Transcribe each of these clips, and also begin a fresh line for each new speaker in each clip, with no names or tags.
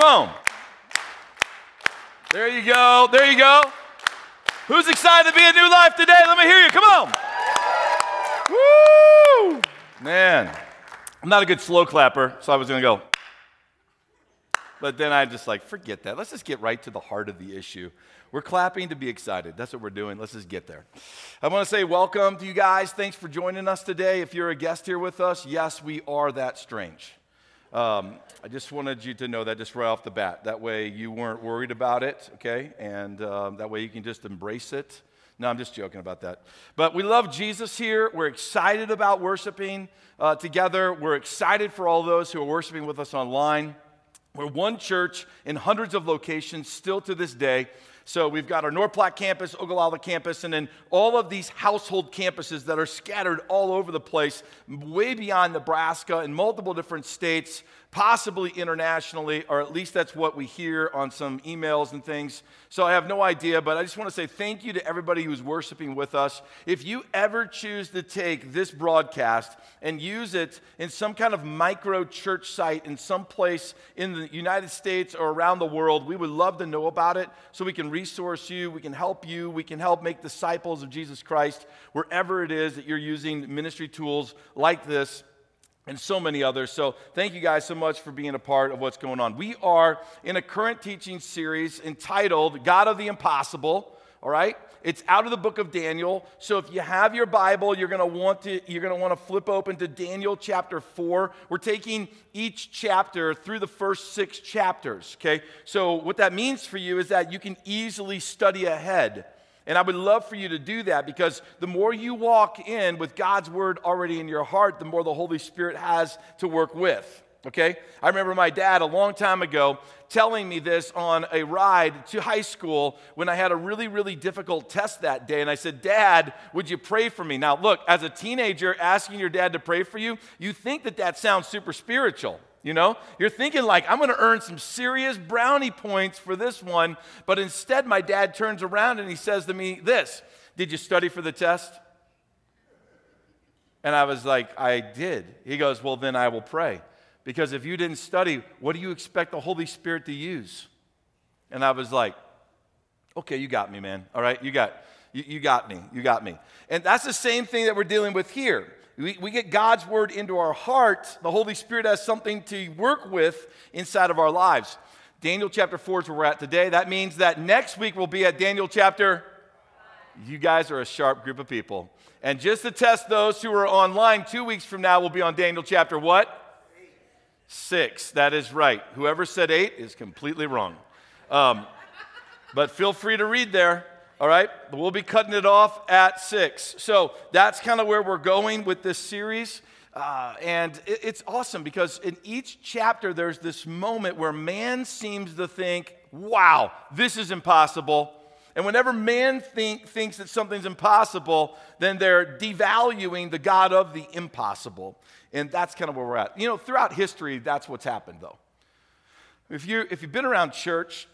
Come on. There you go. There you go. Who's excited to be a new life today? Let me hear you. Come on. Woo! Man, I'm not a good slow clapper, so I was going to go. But then I just like, forget that. Let's just get right to the heart of the issue. We're clapping to be excited. That's what we're doing. Let's just get there. I want to say welcome to you guys. Thanks for joining us today. If you're a guest here with us, yes, we are that strange. Um, I just wanted you to know that just right off the bat. That way you weren't worried about it, okay? And um, that way you can just embrace it. No, I'm just joking about that. But we love Jesus here. We're excited about worshiping uh, together. We're excited for all those who are worshiping with us online. We're one church in hundreds of locations still to this day. So we've got our North Platte campus, Ogallala campus, and then all of these household campuses that are scattered all over the place, way beyond Nebraska in multiple different states possibly internationally, or at least that's what we hear on some emails and things. So I have no idea, but I just want to say thank you to everybody who's worshiping with us. If you ever choose to take this broadcast and use it in some kind of micro church site in some place in the United States or around the world, we would love to know about it so we can resource you, we can help you, we can help make disciples of Jesus Christ wherever it is that you're using ministry tools like this and so many others. So, thank you guys so much for being a part of what's going on. We are in a current teaching series entitled God of the Impossible. All right? It's out of the book of Daniel. So if you have your Bible, you're going to want to you're going to want to flip open to Daniel chapter 4. We're taking each chapter through the first 6 chapters, okay? So what that means for you is that you can easily study ahead. And I would love for you to do that because the more you walk in with God's word already in your heart, the more the Holy Spirit has to work with. Okay? I remember my dad a long time ago telling me this on a ride to high school when I had a really, really difficult test that day. And I said, Dad, would you pray for me? Now, look, as a teenager, asking your dad to pray for you, you think that that sounds super spiritual. You know, you're thinking like, I'm going to earn some serious brownie points for this one. But instead, my dad turns around and he says to me, This, did you study for the test? And I was like, I did. He goes, Well, then I will pray. Because if you didn't study, what do you expect the Holy Spirit to use? And I was like, Okay, you got me, man. All right, you got, you, you got me. You got me. And that's the same thing that we're dealing with here. We, we get God's word into our heart. The Holy Spirit has something to work with inside of our lives. Daniel chapter 4 is where we're at today. That means that next week we'll be at Daniel chapter. You guys are a sharp group of people. And just to test those who are online, two weeks from now we'll be on Daniel chapter what? Six. That is right. Whoever said eight is completely wrong. Um, but feel free to read there. All right, we'll be cutting it off at six. So that's kind of where we're going with this series. Uh, and it, it's awesome because in each chapter, there's this moment where man seems to think, wow, this is impossible. And whenever man think, thinks that something's impossible, then they're devaluing the God of the impossible. And that's kind of where we're at. You know, throughout history, that's what's happened, though. If, you if you've been around church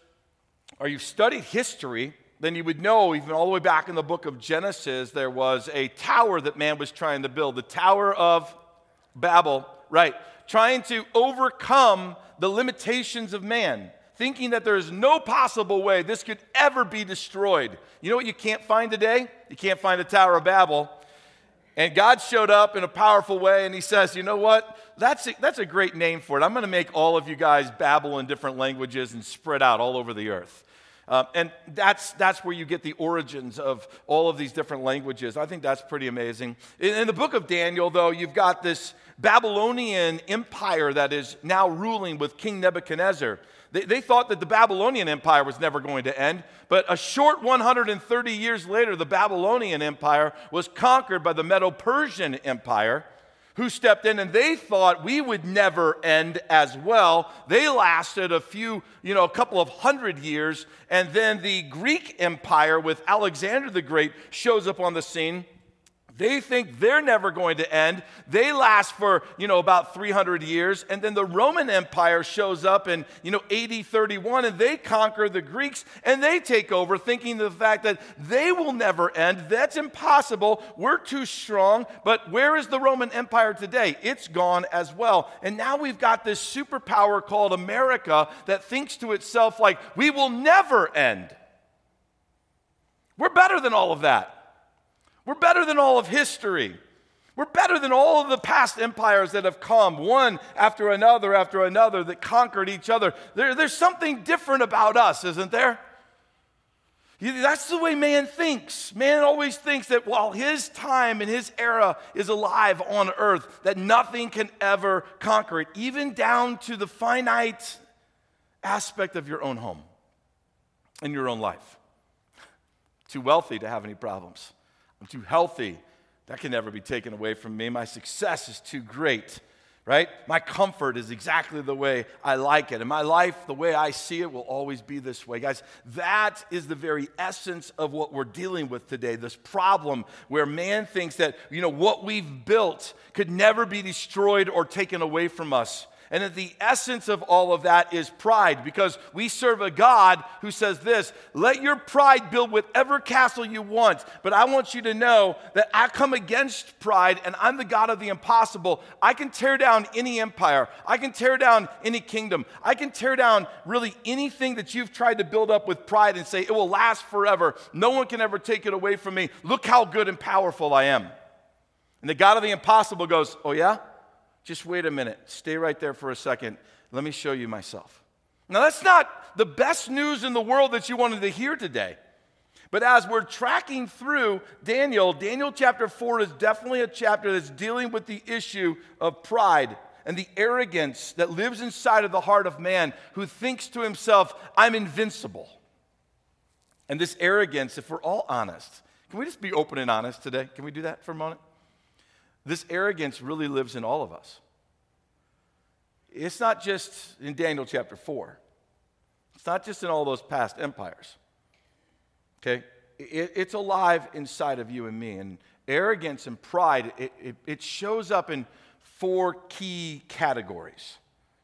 or you've studied history, then you would know, even all the way back in the book of Genesis, there was a tower that man was trying to build, the Tower of Babel, right? Trying to overcome the limitations of man, thinking that there is no possible way this could ever be destroyed. You know what you can't find today? You can't find the Tower of Babel. And God showed up in a powerful way, and He says, You know what? That's a, that's a great name for it. I'm going to make all of you guys babble in different languages and spread out all over the earth. Uh, and that's, that's where you get the origins of all of these different languages. I think that's pretty amazing. In, in the book of Daniel, though, you've got this Babylonian empire that is now ruling with King Nebuchadnezzar. They, they thought that the Babylonian Empire was never going to end, but a short 130 years later, the Babylonian Empire was conquered by the Medo Persian Empire who stepped in and they thought we would never end as well. They lasted a few, you know, a couple of hundred years. And then the Greek Empire with Alexander the Great shows up on the scene. They think they're never going to end. They last for, you know, about 300 years. And then the Roman Empire shows up in, you know, AD 31 and they conquer the Greeks and they take over thinking the fact that they will never end. That's impossible. We're too strong. But where is the Roman Empire today? It's gone as well. And now we've got this superpower called America that thinks to itself like, we will never end. We're better than all of that. We're better than all of history. We're better than all of the past empires that have come, one after another after another, that conquered each other. There, there's something different about us, isn't there? That's the way man thinks. Man always thinks that while his time and his era is alive on earth, that nothing can ever conquer it, even down to the finite aspect of your own home and your own life. Too wealthy to have any problems. I'm too healthy. That can never be taken away from me. My success is too great, right? My comfort is exactly the way I like it. And my life, the way I see it, will always be this way. Guys, that is the very essence of what we're dealing with today this problem where man thinks that, you know, what we've built could never be destroyed or taken away from us. And that the essence of all of that is pride because we serve a God who says this let your pride build whatever castle you want, but I want you to know that I come against pride and I'm the God of the impossible. I can tear down any empire, I can tear down any kingdom, I can tear down really anything that you've tried to build up with pride and say it will last forever. No one can ever take it away from me. Look how good and powerful I am. And the God of the impossible goes, Oh, yeah? Just wait a minute. Stay right there for a second. Let me show you myself. Now, that's not the best news in the world that you wanted to hear today. But as we're tracking through Daniel, Daniel chapter 4 is definitely a chapter that's dealing with the issue of pride and the arrogance that lives inside of the heart of man who thinks to himself, I'm invincible. And this arrogance, if we're all honest, can we just be open and honest today? Can we do that for a moment? This arrogance really lives in all of us. It's not just in Daniel chapter 4, it's not just in all those past empires. Okay? It, it's alive inside of you and me. And arrogance and pride, it, it, it shows up in four key categories.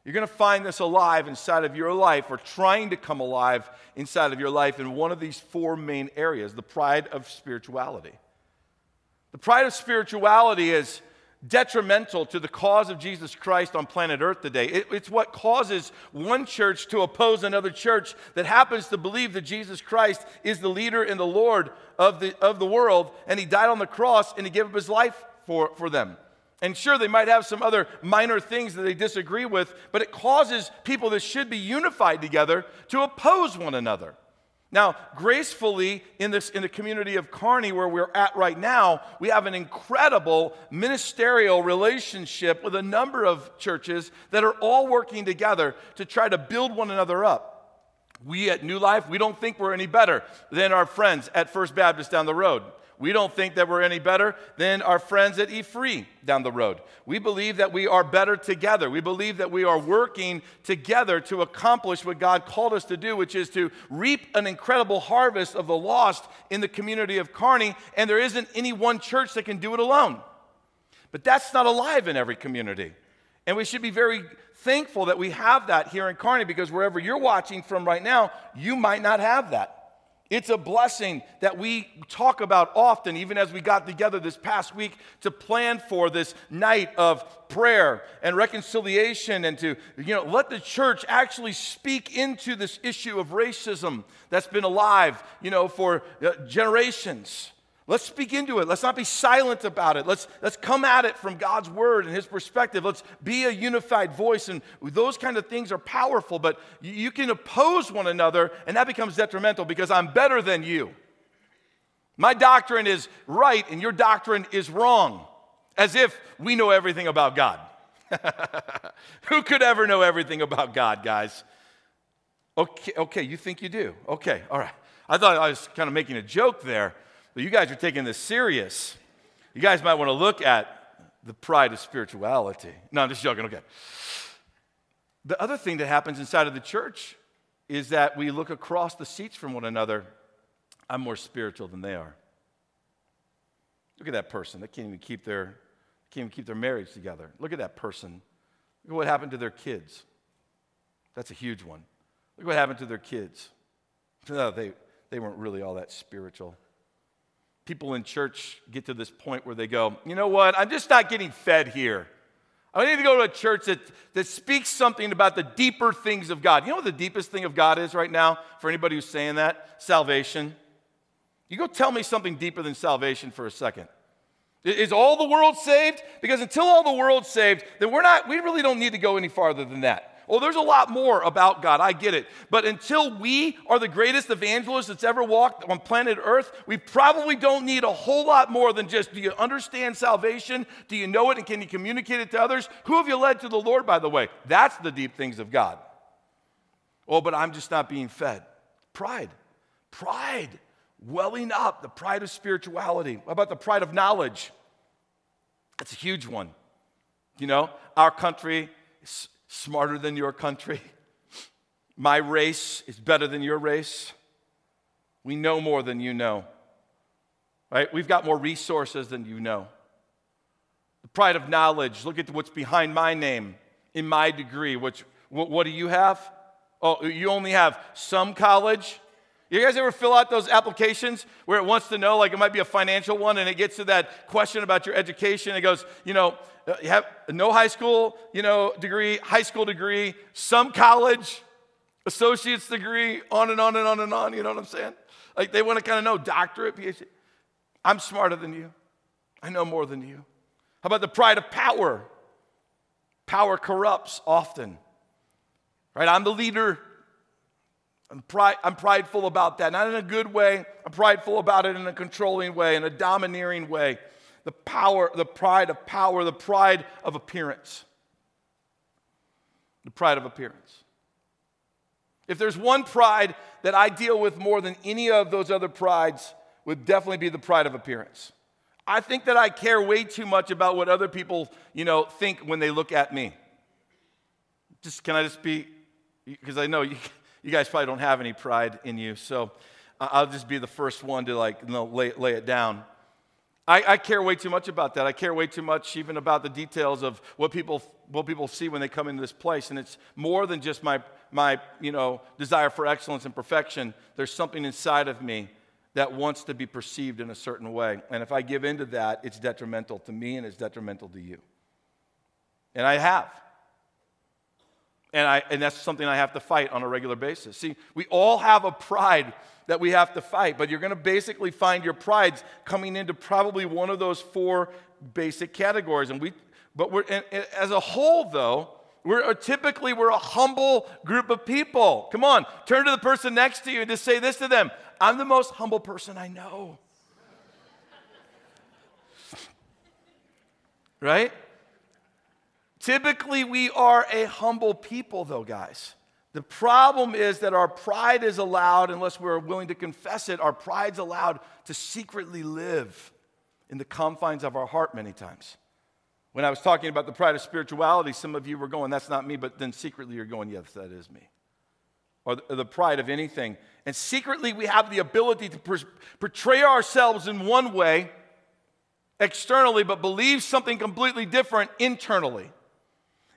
You're going to find this alive inside of your life or trying to come alive inside of your life in one of these four main areas the pride of spirituality. The pride of spirituality is detrimental to the cause of Jesus Christ on planet Earth today. It, it's what causes one church to oppose another church that happens to believe that Jesus Christ is the leader and the Lord of the, of the world, and He died on the cross and He gave up His life for, for them. And sure, they might have some other minor things that they disagree with, but it causes people that should be unified together to oppose one another. Now, gracefully, in, this, in the community of Kearney, where we're at right now, we have an incredible ministerial relationship with a number of churches that are all working together to try to build one another up. We at New Life, we don't think we're any better than our friends at First Baptist down the road. We don't think that we're any better than our friends at E-Free down the road. We believe that we are better together. We believe that we are working together to accomplish what God called us to do, which is to reap an incredible harvest of the lost in the community of Kearney. And there isn't any one church that can do it alone. But that's not alive in every community. And we should be very thankful that we have that here in Kearney because wherever you're watching from right now, you might not have that. It's a blessing that we talk about often, even as we got together this past week to plan for this night of prayer and reconciliation and to, you know, let the church actually speak into this issue of racism that's been alive, you know, for uh, generations. Let's speak into it. Let's not be silent about it. Let's, let's come at it from God's word and his perspective. Let's be a unified voice. And those kind of things are powerful, but you, can oppose one another, and that becomes detrimental because I'm better than you. My doctrine is right, and your doctrine is wrong, as if we know everything about God. Who could ever know everything about God, guys? Okay, okay, you think you do. Okay, all right. I thought I was kind of making a joke there. But you guys are taking this serious. You guys might want to look at the pride of spirituality. No, I'm just joking. Okay. The other thing that happens inside of the church is that we look across the seats from one another. I'm more spiritual than they are. Look at that person. They can't even keep their, can't even keep their marriage together. Look at that person. Look at what happened to their kids. That's a huge one. Look what happened to their kids. No, they, they weren't really all that spiritual. People in church get to this point where they go, you know what? I'm just not getting fed here. I need to go to a church that, that speaks something about the deeper things of God. You know what the deepest thing of God is right now for anybody who's saying that? Salvation. You go tell me something deeper than salvation for a second. Is all the world saved? Because until all the world's saved, then we're not, we really don't need to go any farther than that. Well, there's a lot more about God. I get it. But until we are the greatest evangelist that's ever walked on planet Earth, we probably don't need a whole lot more than just do you understand salvation? Do you know it and can you communicate it to others? Who have you led to the Lord, by the way? That's the deep things of God. Oh, but I'm just not being fed. Pride. Pride welling up, the pride of spirituality. About the pride of knowledge? That's a huge one. You know, our country smarter than your country. My race is better than your race. We know more than you know. Right? We've got more resources than you know. The pride of knowledge. Look at what's behind my name in my degree. Which, what, what do you have? Oh, you only have some college you guys ever fill out those applications where it wants to know, like it might be a financial one, and it gets to that question about your education? It goes, you know, you have no high school, you know, degree, high school degree, some college, associate's degree, on and on and on and on. You know what I'm saying? Like they want to kind of know doctorate, PhD. I'm smarter than you. I know more than you. How about the pride of power? Power corrupts often. Right? I'm the leader. I'm, I'm prideful about that. Not in a good way. I'm prideful about it in a controlling way, in a domineering way. The power, the pride of power, the pride of appearance. The pride of appearance. If there's one pride that I deal with more than any of those other prides, would definitely be the pride of appearance. I think that I care way too much about what other people, you know, think when they look at me. Just can I just be because I know you you guys probably don't have any pride in you, so I'll just be the first one to like you know, lay, lay it down. I, I, care way too much about that. I care way too much even about the details of what people, what people see when they come into this place. And it's more than just my, my you know, desire for excellence and perfection. There's something inside of me that wants to be perceived in a certain way. And if I give into that, it's detrimental to me and it's detrimental to you. And I have. And, I, and that's something I have to fight on a regular basis. See, we all have a pride that we have to fight, but you're going to basically find your prides coming into probably one of those four basic categories. And we, but we're, and, and as a whole, though, we're uh, typically we're a humble group of people. Come on, turn to the person next to you and just say this to them: "I'm the most humble person I know." right? Typically, we are a humble people, though, guys. The problem is that our pride is allowed, unless we're willing to confess it, our pride's allowed to secretly live in the confines of our heart many times. When I was talking about the pride of spirituality, some of you were going, that's not me, but then secretly you're going, yes, that is me. Or the pride of anything. And secretly we have the ability to portray ourselves in one way externally, but believe something completely different internally.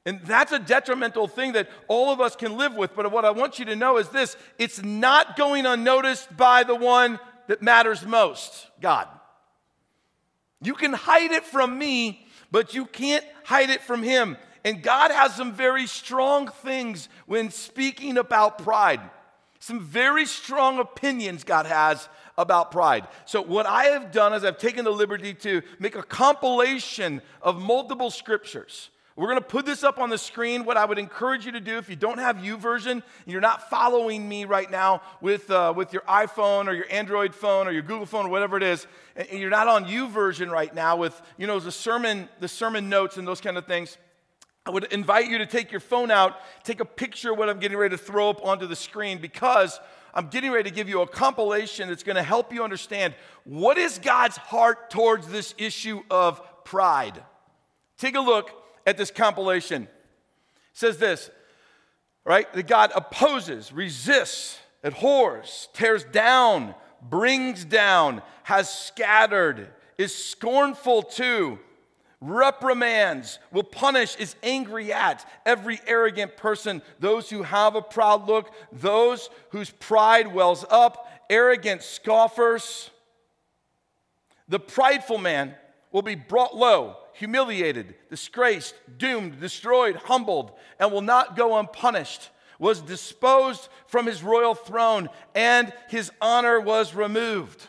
And that's a detrimental thing that all of us can live with. But what I want you to know is this it's not going unnoticed by the one that matters most God. You can hide it from me, but you can't hide it from Him. And God has some very strong things when speaking about pride. Some very strong opinions God has about pride. So, what I have done is I've taken the liberty to make a compilation of multiple scriptures we're going to put this up on the screen. What I would encourage you to do if you don't have YouVersion, you're not following me right now with, uh, with your iPhone or your Android phone or your Google phone or whatever it is, and you're not on U YouVersion right now with you know the sermon, the sermon notes and those kind of things. I would invite you to take your phone out, take a picture of what I'm getting ready to throw up onto the screen because I'm getting ready to give you a compilation that's going to help you understand what is God's heart towards this issue of pride. Take a look at this compilation. It says this, right? That God opposes, resists, abhors, tears down, brings down, has scattered, is scornful to, reprimands, will punish, is angry at every arrogant person, those who have a proud look, those whose pride wells up, arrogant scoffers. The prideful man will be brought low, humiliated, disgraced, doomed, destroyed, humbled, and will not go unpunished. Was disposed from his royal throne, and his honor was removed.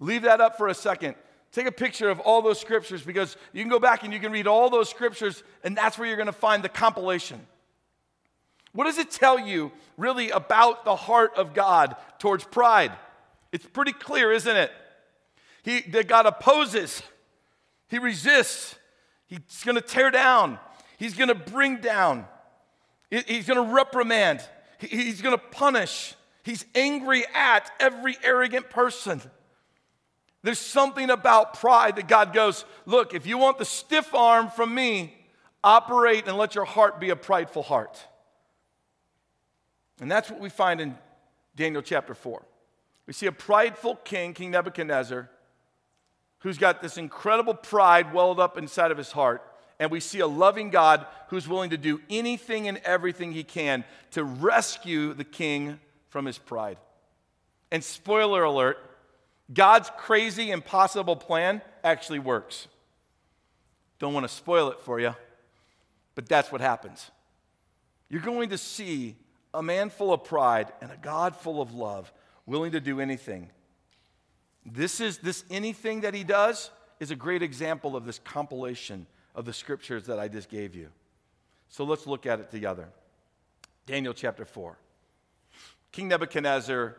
Leave that up for a second. Take a picture of all those scriptures because you can go back and you can read all those scriptures, and that's where you're going to find the compilation. What does it tell you really about the heart of God towards pride? It's pretty clear, isn't it? He, that God opposes, He resists, He's going to tear down, He's going to bring down, He's going to reprimand, He's going to punish, He's angry at every arrogant person. There's something about pride that God goes, Look, if you want the stiff arm from me, operate and let your heart be a prideful heart. And that's what we find in Daniel chapter 4. We see a prideful king, King Nebuchadnezzar, who's got this incredible pride welled up inside of his heart. And we see a loving God who's willing to do anything and everything he can to rescue the king from his pride. And spoiler alert, God's crazy, impossible plan actually works. Don't want to spoil it for you, but that's what happens. You're going to see a man full of pride and a God full of love, willing to do anything. This is this anything that he does is a great example of this compilation of the scriptures that I just gave you. So let's look at it together. Daniel chapter 4. King Nebuchadnezzar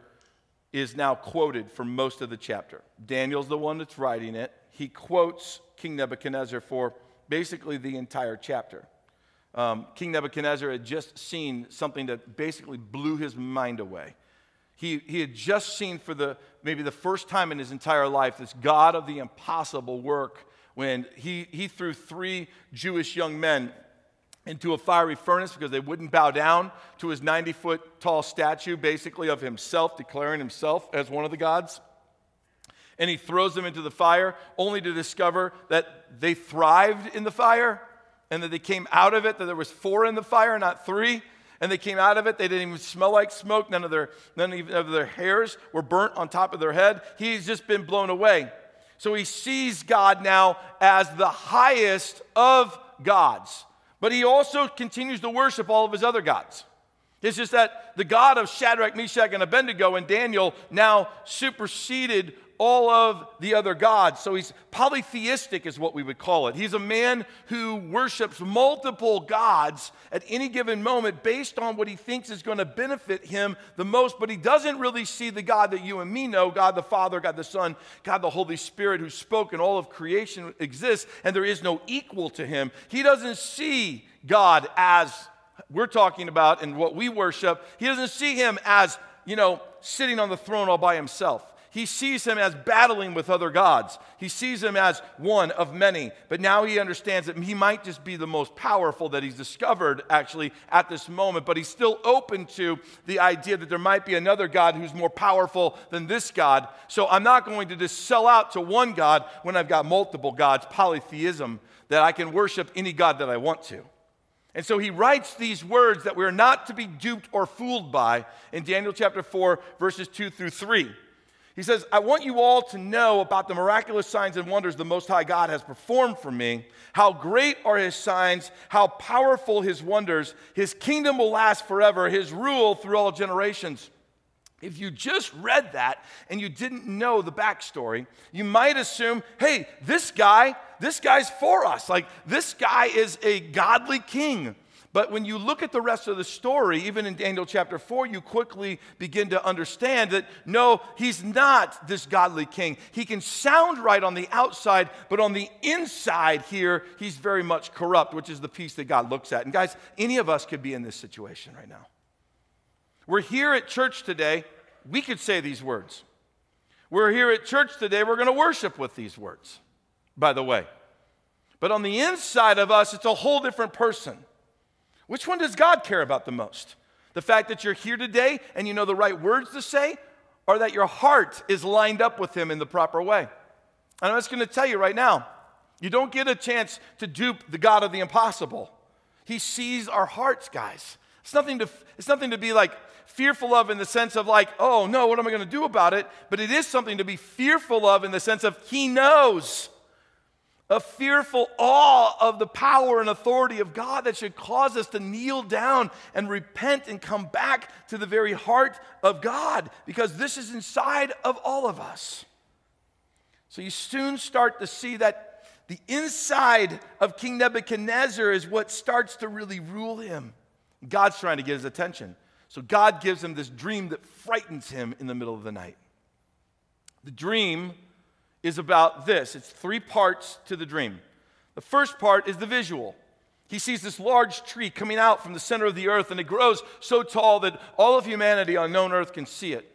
is now quoted for most of the chapter. Daniel's the one that's writing it. He quotes King Nebuchadnezzar for basically the entire chapter. Um, King Nebuchadnezzar had just seen something that basically blew his mind away. He, he had just seen for the maybe the first time in his entire life this God of the impossible work when he, he threw three Jewish young men into a fiery furnace because they wouldn't bow down to his 90 foot tall statue, basically of himself, declaring himself as one of the gods. And he throws them into the fire only to discover that they thrived in the fire and that they came out of it, that there was four in the fire, not three. And they came out of it. They didn't even smell like smoke. None of their, none of their hairs were burnt on top of their head. He's just been blown away. So he sees God now as the highest of gods. But he also continues to worship all of his other gods. It's just that the God of Shadrach, Meshach, and Abednego and Daniel now superseded all of the other gods. So he's polytheistic, is what we would call it. He's a man who worships multiple gods at any given moment based on what he thinks is going to benefit him the most, but he doesn't really see the God that you and me know God the Father, God the Son, God the Holy Spirit, who spoke and all of creation exists, and there is no equal to him. He doesn't see God as we're talking about and what we worship. He doesn't see him as, you know, sitting on the throne all by himself. He sees him as battling with other gods. He sees him as one of many. But now he understands that he might just be the most powerful that he's discovered actually at this moment. But he's still open to the idea that there might be another God who's more powerful than this God. So I'm not going to just sell out to one God when I've got multiple gods, polytheism, that I can worship any God that I want to. And so he writes these words that we're not to be duped or fooled by in Daniel chapter 4, verses 2 through 3. He says, I want you all to know about the miraculous signs and wonders the Most High God has performed for me. How great are his signs, how powerful his wonders. His kingdom will last forever, his rule through all generations. If you just read that and you didn't know the backstory, you might assume, hey, this guy, this guy's for us. Like, this guy is a godly king. But when you look at the rest of the story, even in Daniel chapter 4, you quickly begin to understand that no, he's not this godly king. He can sound right on the outside, but on the inside here, he's very much corrupt, which is the piece that God looks at. And guys, any of us could be in this situation right now. We're here at church today, we could say these words. We're here at church today, we're going to worship with these words, by the way. But on the inside of us, it's a whole different person. Which one does God care about the most? The fact that you're here today and you know the right words to say, or that your heart is lined up with Him in the proper way? And I'm just going to tell you right now you don't get a chance to dupe the God of the impossible. He sees our hearts, guys. It's nothing to, it's nothing to be like fearful of in the sense of like, oh no, what am I going to do about it? But it is something to be fearful of in the sense of He knows. A fearful awe of the power and authority of God that should cause us to kneel down and repent and come back to the very heart of God because this is inside of all of us. So you soon start to see that the inside of King Nebuchadnezzar is what starts to really rule him. God's trying to get his attention. So God gives him this dream that frightens him in the middle of the night. The dream is about this it's three parts to the dream. The first part is the visual. He sees this large tree coming out from the center of the earth, and it grows so tall that all of humanity on known earth can see it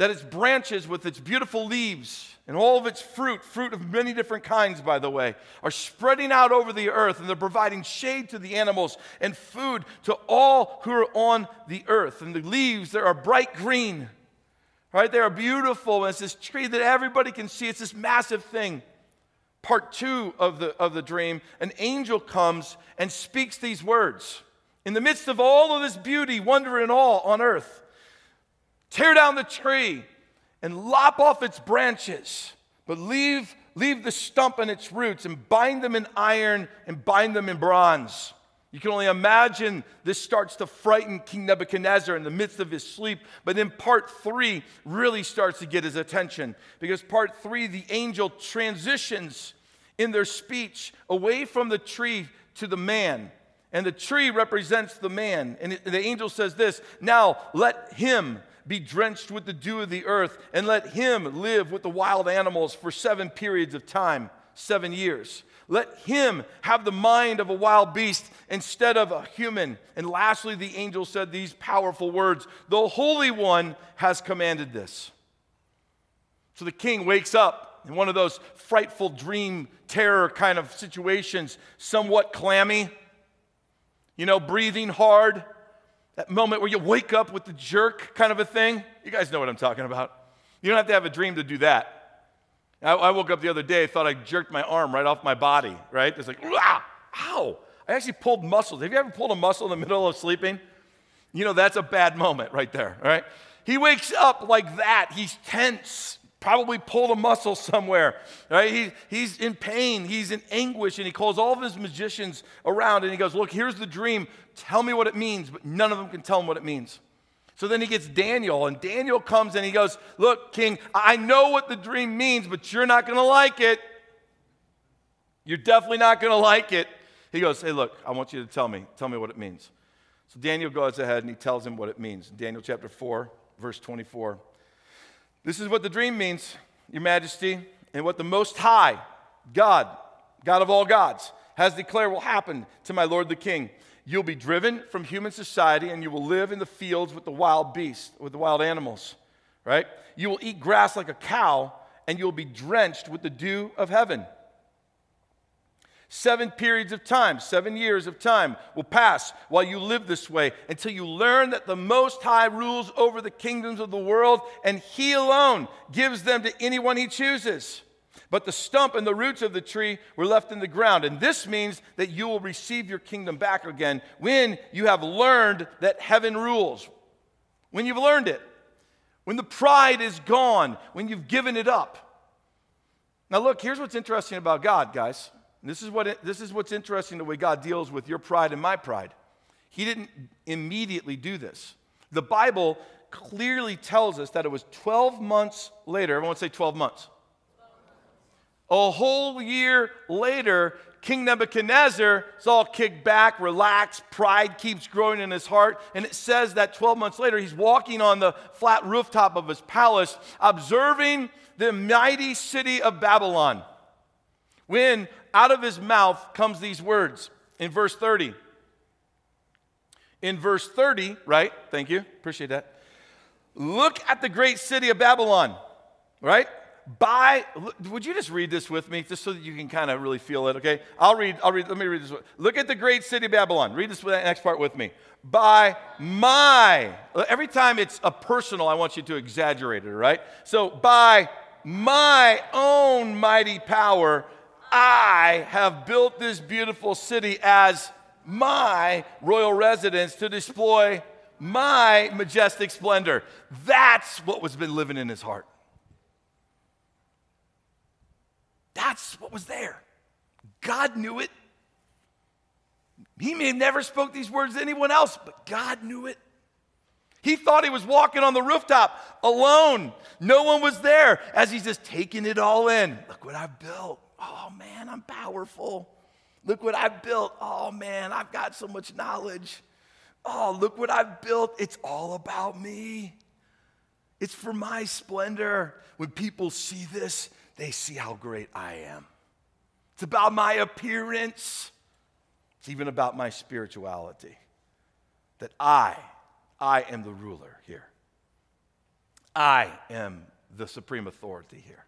that its branches with its beautiful leaves and all of its fruit, fruit of many different kinds, by the way, are spreading out over the earth and they're providing shade to the animals and food to all who are on the earth. And the leaves, they are bright green, right? They are beautiful. And it's this tree that everybody can see. It's this massive thing. Part two of the, of the dream an angel comes and speaks these words. In the midst of all of this beauty, wonder, and awe on earth, Tear down the tree and lop off its branches, but leave, leave the stump and its roots and bind them in iron and bind them in bronze. You can only imagine this starts to frighten King Nebuchadnezzar in the midst of his sleep. But then part three really starts to get his attention because part three, the angel transitions in their speech away from the tree to the man. And the tree represents the man. And the angel says this Now let him be drenched with the dew of the earth, and let him live with the wild animals for seven periods of time, seven years. Let him have the mind of a wild beast instead of a human. And lastly, the angel said these powerful words The Holy One has commanded this. So the king wakes up in one of those frightful dream terror kind of situations, somewhat clammy, you know, breathing hard that moment where you wake up with the jerk kind of a thing. You guys know what I'm talking about. You don't have to have a dream to do that. I, I woke up the other day, thought I jerked my arm right off my body, right? It's like, ah, ow. I actually pulled muscles. Have you ever pulled a muscle in the middle of sleeping? You know, that's a bad moment right there, right? He wakes up like that. He's tense, probably pulled a muscle somewhere, right? He, he's in pain, he's in anguish, and he calls all of his magicians around and he goes, Look, here's the dream. Tell me what it means, but none of them can tell him what it means. So then he gets Daniel, and Daniel comes and he goes, Look, King, I know what the dream means, but you're not going to like it. You're definitely not going to like it. He goes, Hey, look, I want you to tell me. Tell me what it means. So Daniel goes ahead and he tells him what it means. Daniel chapter 4, verse 24. This is what the dream means, Your Majesty, and what the Most High, God, God of all gods, has declared will happen to my Lord the King. You'll be driven from human society and you will live in the fields with the wild beasts, with the wild animals, right? You will eat grass like a cow and you'll be drenched with the dew of heaven. Seven periods of time, seven years of time will pass while you live this way until you learn that the Most High rules over the kingdoms of the world and He alone gives them to anyone He chooses. But the stump and the roots of the tree were left in the ground. And this means that you will receive your kingdom back again when you have learned that heaven rules. When you've learned it. When the pride is gone. When you've given it up. Now, look, here's what's interesting about God, guys. This is, what it, this is what's interesting the way God deals with your pride and my pride. He didn't immediately do this. The Bible clearly tells us that it was 12 months later. Everyone say 12 months. A whole year later, King Nebuchadnezzar is all kicked back, relaxed, pride keeps growing in his heart. And it says that 12 months later, he's walking on the flat rooftop of his palace, observing the mighty city of Babylon. When out of his mouth comes these words in verse 30. In verse 30, right? Thank you. Appreciate that. Look at the great city of Babylon, right? By, would you just read this with me, just so that you can kind of really feel it, okay? I'll read, I'll read, let me read this. Look at the great city Babylon. Read this next part with me. By my, uh, every time it's a personal, I want you to exaggerate it, right? So, by my own mighty power, I have built this beautiful city as my royal residence to display my majestic splendor. That's what was been living in his heart. That's what was there. God knew it. He may have never spoke these words to anyone else, but God knew it. He thought he was walking on the rooftop alone. No one was there as he's just taking it all in. Look what I've built. Oh man, I'm powerful. Look what I've built. Oh man, I've got so much knowledge. Oh, look what I've built. It's all about me. It's for my splendor. When people see this, they see how great I am. It's about my appearance. It's even about my spirituality. That I, I am the ruler here. I am the supreme authority here.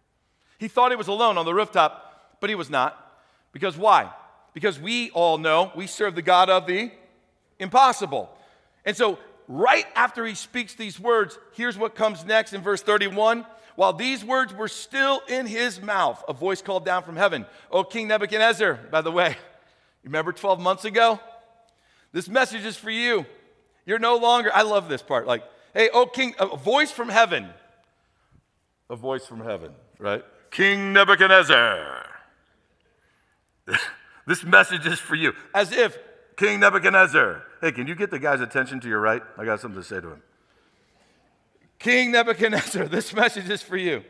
He thought he was alone on the rooftop, but he was not. Because why? Because we all know we serve the God of the impossible. And so, right after he speaks these words, here's what comes next in verse 31. While these words were still in his mouth, a voice called down from heaven, O King Nebuchadnezzar, by the way, remember 12 months ago? This message is for you. You're no longer, I love this part, like, hey, oh King, a voice from heaven. A voice from heaven, right? King Nebuchadnezzar. this message is for you. As if King Nebuchadnezzar. Hey, can you get the guy's attention to your right? I got something to say to him. King Nebuchadnezzar, this message is for you.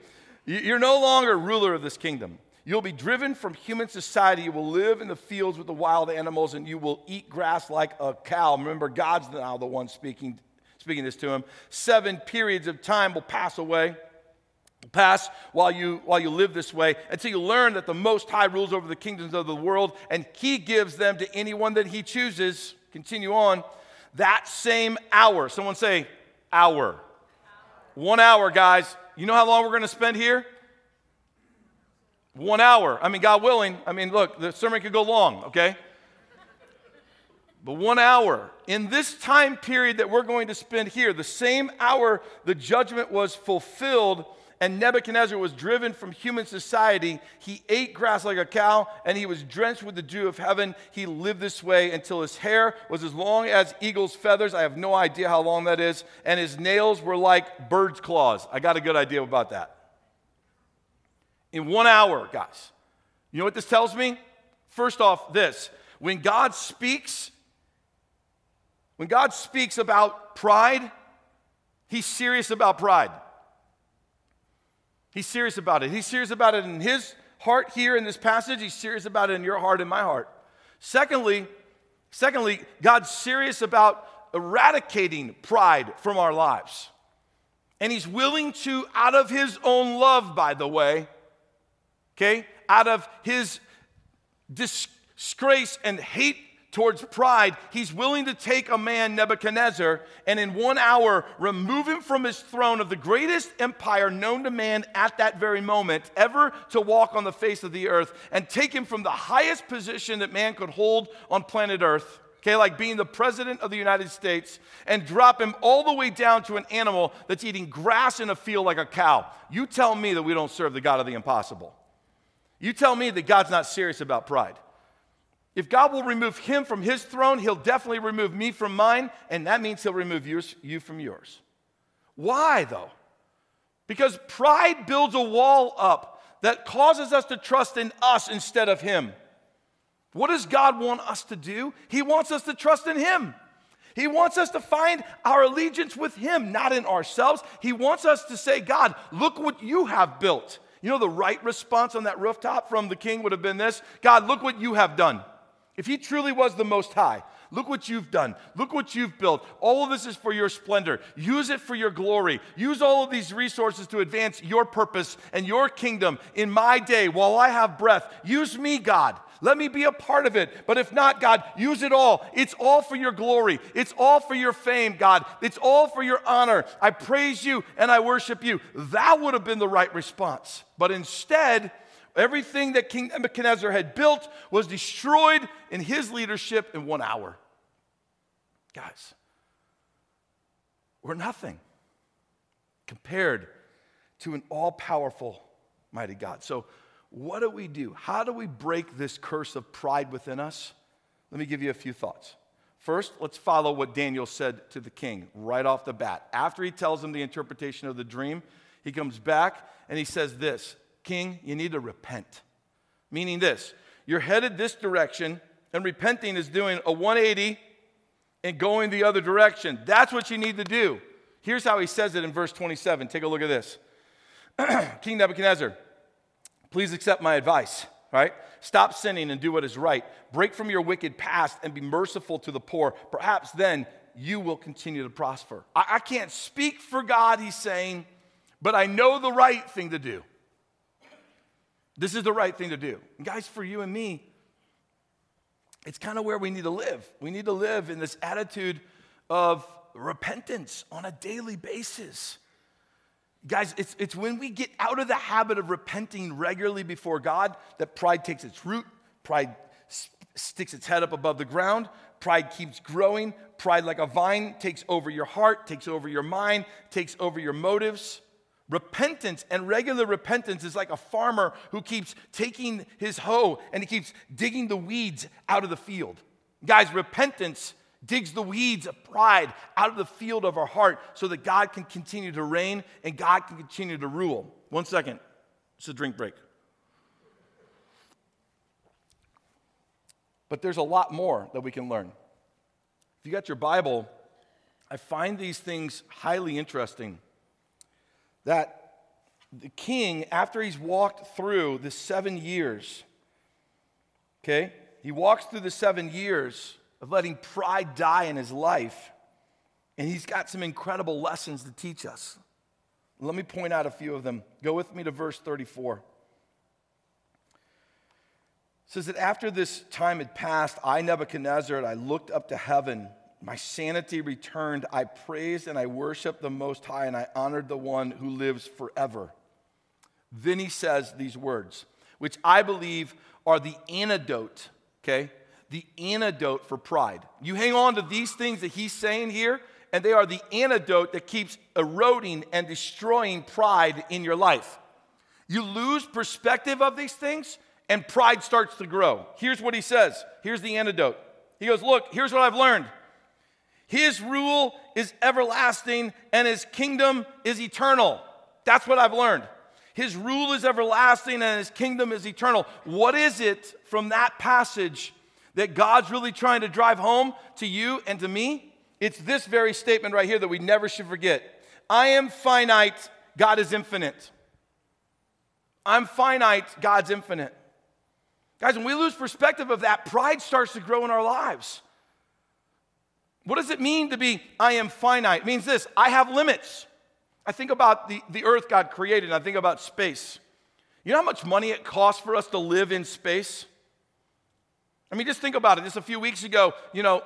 You're no longer ruler of this kingdom. You'll be driven from human society. You will live in the fields with the wild animals, and you will eat grass like a cow. Remember, God's now the one speaking, speaking this to him. Seven periods of time will pass away pass while you while you live this way until you learn that the most high rules over the kingdoms of the world and he gives them to anyone that he chooses continue on that same hour someone say hour one hour guys. You know how long we're going to spend here? One hour. I mean god willing i mean look the sermon could go long okay? But one hour. In this time period that we're going to spend here the same hour the judgment was fulfilled and Nebuchadnezzar was driven from human society. He ate grass like a cow, and he was drenched with the dew of heaven. He lived this way until his hair was as long as eagle's feathers. I have no idea how long that is. And his nails were like bird's claws. I got a good idea about that. In one hour, guys. You know what this tells me? First off, this when God speaks, when God speaks about pride, he's serious about pride. He's serious about it. He's serious about it in his heart here in this passage. He's serious about it in your heart and my heart. Secondly, secondly, God's serious about eradicating pride from our lives. And he's willing to, out of his own love, by the way, okay, out of his disgrace and hate towards pride, he's willing to take a man, Nebuchadnezzar, and in one hour remove him from his throne of the greatest empire known to man at that very moment, ever to walk on the face of the earth, and take him from the highest position that man could hold on planet earth. Okay, like being the president of the United States, and drop him all the way down to an animal that's eating grass in a field like a cow. You tell me that we don't serve the God of the impossible. You tell me that God's not serious about pride. If God will remove him from his throne, he'll definitely remove me from mine, and that means he'll remove yours, you from yours. Why, though? Because pride builds a wall up that causes us to trust in us instead of him. What does God want us to do? He wants us to trust in him. He wants us to find our allegiance with him, not in ourselves. He wants us to say, God, look what you have built. You know, the right response on that rooftop from the king would have been this God, look what you have done. If he truly was the Most High, look what you've done. Look what you've built. All of this is for your splendor. Use it for your glory. Use all of these resources to advance your purpose and your kingdom in my day while I have breath. Use me, God. Let me be a part of it. But if not, God, use it all. It's all for your glory. It's all for your fame, God. It's all for your honor. I praise you and I worship you. That would have been the right response. But instead, Everything that King Nebuchadnezzar had built was destroyed in his leadership in one hour. Guys, we're nothing compared to an all powerful mighty God. So, what do we do? How do we break this curse of pride within us? Let me give you a few thoughts. First, let's follow what Daniel said to the king right off the bat. After he tells him the interpretation of the dream, he comes back and he says this King, you need to repent. Meaning this, you're headed this direction, and repenting is doing a 180 and going the other direction. That's what you need to do. Here's how he says it in verse 27. Take a look at this. King Nebuchadnezzar, please accept my advice, right? Stop sinning and do what is right. Break from your wicked past and be merciful to the poor. Perhaps then you will continue to prosper. I, I can't speak for God, he's saying, but I know the right thing to do. This is the right thing to do. And guys, for you and me, it's kind of where we need to live. We need to live in this attitude of repentance on a daily basis. Guys, it's, it's when we get out of the habit of repenting regularly before God that pride takes its root, pride sticks its head up above the ground, pride keeps growing, pride, like a vine, takes over your heart, takes over your mind, takes over your motives. Repentance and regular repentance is like a farmer who keeps taking his hoe and he keeps digging the weeds out of the field. Guys, repentance digs the weeds of pride out of the field of our heart so that God can continue to reign and God can continue to rule. One second. It's a drink break. But there's a lot more that we can learn. If you got your Bible, I find these things highly interesting that the king, after he's walked through the seven years, okay, he walks through the seven years of letting pride die in his life, and he's got some incredible lessons to teach us. Let me point out a few of them. Go with me to verse 34. It says that after this time had passed, I, Nebuchadnezzar, I looked up to heaven my sanity returned. I praised and I worshiped the Most High, and I honored the one who lives forever. Then he says these words, which I believe are the antidote, okay? The antidote for pride. You hang on to these things that he's saying here, and they are the antidote that keeps eroding and destroying pride in your life. You lose perspective of these things, and pride starts to grow. Here's what he says. Here's the antidote. He goes, Look, here's what I've learned. His rule is everlasting and his kingdom is eternal. That's what I've learned. His rule is everlasting and his kingdom is eternal. What is it from that passage that God's really trying to drive home to you and to me? It's this very statement right here that we never should forget I am finite, God is infinite. I'm finite, God's infinite. Guys, when we lose perspective of that, pride starts to grow in our lives. What does it mean to be, I am finite? It means this I have limits. I think about the, the earth God created, and I think about space. You know how much money it costs for us to live in space? I mean, just think about it. Just a few weeks ago, you know,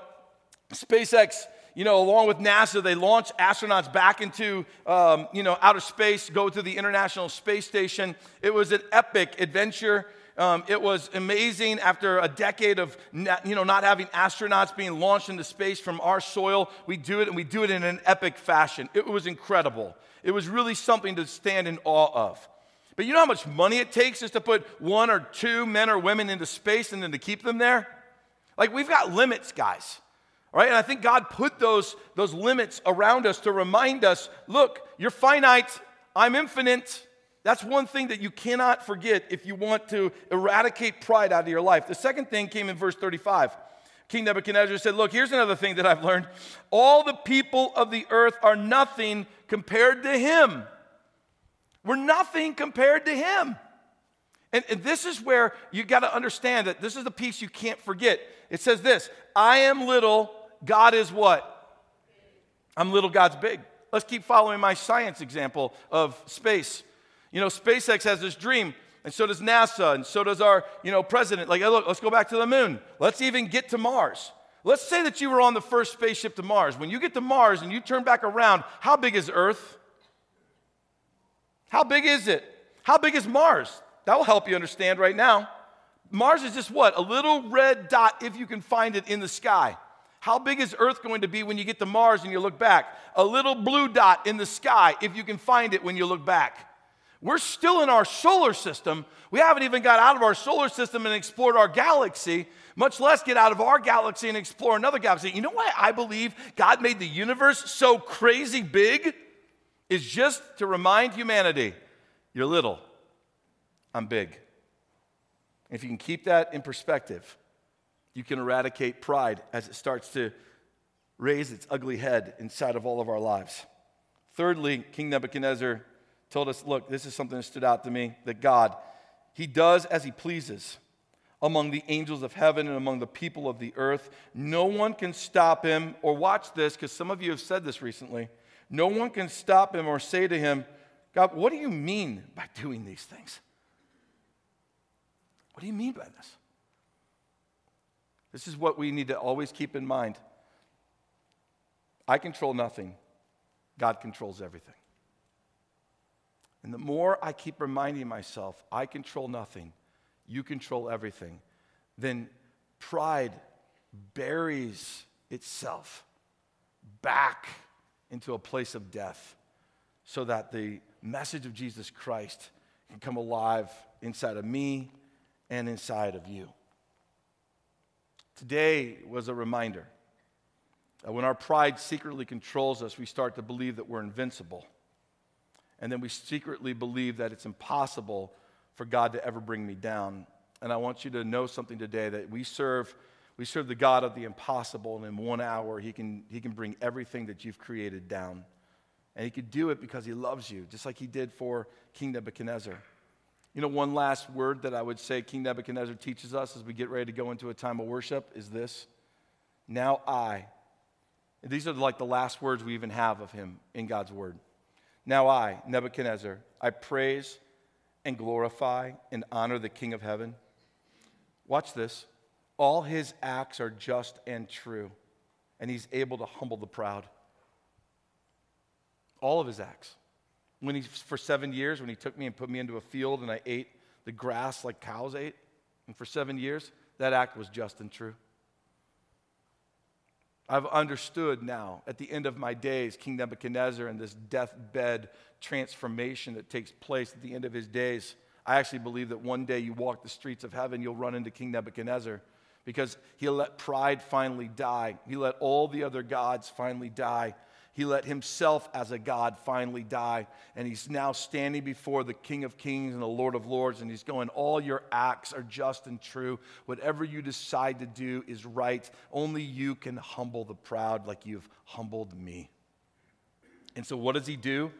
SpaceX, you know, along with NASA, they launched astronauts back into, um, you know, outer space, go to the International Space Station. It was an epic adventure. Um, it was amazing after a decade of you know, not having astronauts being launched into space from our soil. We do it and we do it in an epic fashion. It was incredible. It was really something to stand in awe of. But you know how much money it takes just to put one or two men or women into space and then to keep them there? Like we've got limits, guys. All right? And I think God put those, those limits around us to remind us look, you're finite, I'm infinite. That's one thing that you cannot forget if you want to eradicate pride out of your life. The second thing came in verse 35. King Nebuchadnezzar said, Look, here's another thing that I've learned. All the people of the earth are nothing compared to him. We're nothing compared to him. And, and this is where you got to understand that this is the piece you can't forget. It says this I am little, God is what? I'm little, God's big. Let's keep following my science example of space. You know, SpaceX has this dream, and so does NASA, and so does our, you know, president. Like, hey, look, let's go back to the moon. Let's even get to Mars. Let's say that you were on the first spaceship to Mars. When you get to Mars and you turn back around, how big is Earth? How big is it? How big is Mars? That will help you understand right now. Mars is just what? A little red dot if you can find it in the sky. How big is Earth going to be when you get to Mars and you look back? A little blue dot in the sky if you can find it when you look back. We're still in our solar system. We haven't even got out of our solar system and explored our galaxy, much less get out of our galaxy and explore another galaxy. You know why I believe God made the universe so crazy big? Is just to remind humanity you're little, I'm big. If you can keep that in perspective, you can eradicate pride as it starts to raise its ugly head inside of all of our lives. Thirdly, King Nebuchadnezzar told us look, this is something that stood out to me that God, He does as He pleases among the angels of heaven and among the people of the earth. No one can stop Him, or watch this, because some of you have said this recently. No one can stop Him or say to Him, God, what do you mean by doing these things? What do you mean by this? This is what we need to always keep in mind. I control nothing, God controls everything. And the more I keep reminding myself, I control nothing, you control everything, then pride buries itself back into a place of death so that the message of Jesus Christ can come alive inside of me and inside of you. Today was a reminder that when our pride secretly controls us, we start to believe that we're invincible. And then we secretly believe that it's impossible for God to ever bring me down. And I want you to know something today that we serve we serve the God of the impossible, and in one hour, he can, he can bring everything that you've created down. And he could do it because he loves you, just like he did for King Nebuchadnezzar. You know, one last word that I would say King Nebuchadnezzar teaches us as we get ready to go into a time of worship is this Now I. These are like the last words we even have of him in God's word. Now I, Nebuchadnezzar, I praise and glorify and honor the King of heaven. Watch this. All his acts are just and true, and he's able to humble the proud. All of his acts. When he, for seven years, when he took me and put me into a field and I ate the grass like cows ate, and for seven years, that act was just and true. I've understood now at the end of my days, King Nebuchadnezzar and this deathbed transformation that takes place at the end of his days. I actually believe that one day you walk the streets of heaven, you'll run into King Nebuchadnezzar because he let pride finally die. He let all the other gods finally die. He let himself as a God finally die. And he's now standing before the King of Kings and the Lord of Lords. And he's going, All your acts are just and true. Whatever you decide to do is right. Only you can humble the proud like you've humbled me. And so, what does he do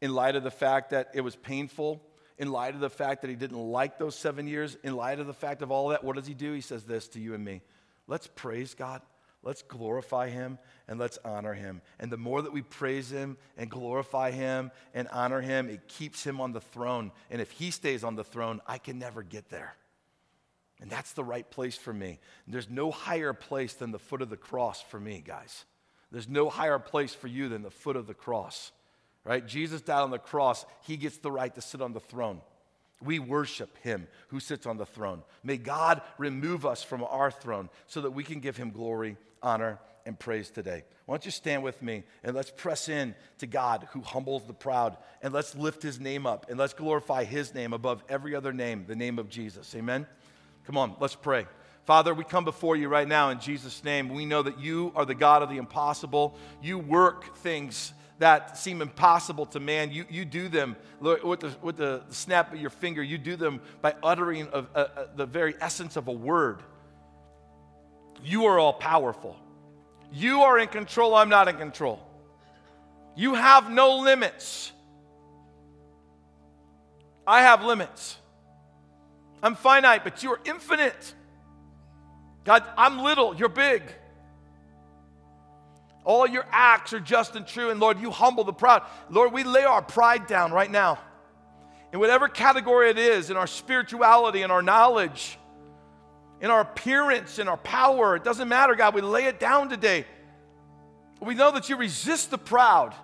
in light of the fact that it was painful? In light of the fact that he didn't like those seven years, in light of the fact of all that, what does he do? He says this to you and me Let's praise God. Let's glorify him and let's honor him. And the more that we praise him and glorify him and honor him, it keeps him on the throne. And if he stays on the throne, I can never get there. And that's the right place for me. And there's no higher place than the foot of the cross for me, guys. There's no higher place for you than the foot of the cross, right? Jesus died on the cross. He gets the right to sit on the throne. We worship him who sits on the throne. May God remove us from our throne so that we can give him glory, honor, and praise today. Why don't you stand with me and let's press in to God who humbles the proud and let's lift his name up and let's glorify his name above every other name, the name of Jesus. Amen. Come on, let's pray. Father, we come before you right now in Jesus' name. We know that you are the God of the impossible. You work things that seem impossible to man, you, you do them with the, with the snap of your finger. You do them by uttering of, uh, uh, the very essence of a word. You are all powerful. You are in control. I'm not in control. You have no limits. I have limits. I'm finite, but you are infinite. God, I'm little, you're big. All your acts are just and true. And Lord, you humble the proud. Lord, we lay our pride down right now. In whatever category it is, in our spirituality, in our knowledge, in our appearance, in our power, it doesn't matter, God. We lay it down today. We know that you resist the proud.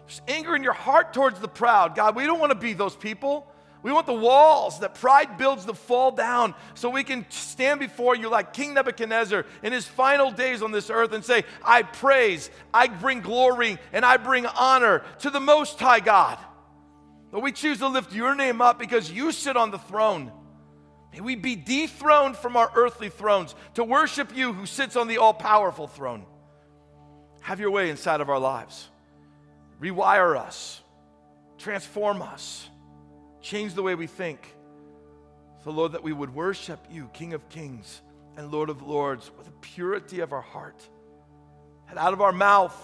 There's anger in your heart towards the proud. God, we don't want to be those people. We want the walls that pride builds to fall down so we can stand before you like King Nebuchadnezzar in his final days on this earth and say, I praise, I bring glory, and I bring honor to the Most High God. But we choose to lift your name up because you sit on the throne. May we be dethroned from our earthly thrones to worship you who sits on the all powerful throne. Have your way inside of our lives. Rewire us, transform us, change the way we think. So, Lord, that we would worship you, King of Kings and Lord of Lords, with the purity of our heart. And out of our mouth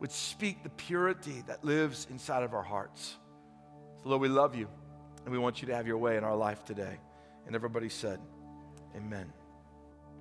would speak the purity that lives inside of our hearts. So, Lord, we love you and we want you to have your way in our life today. And everybody said, Amen.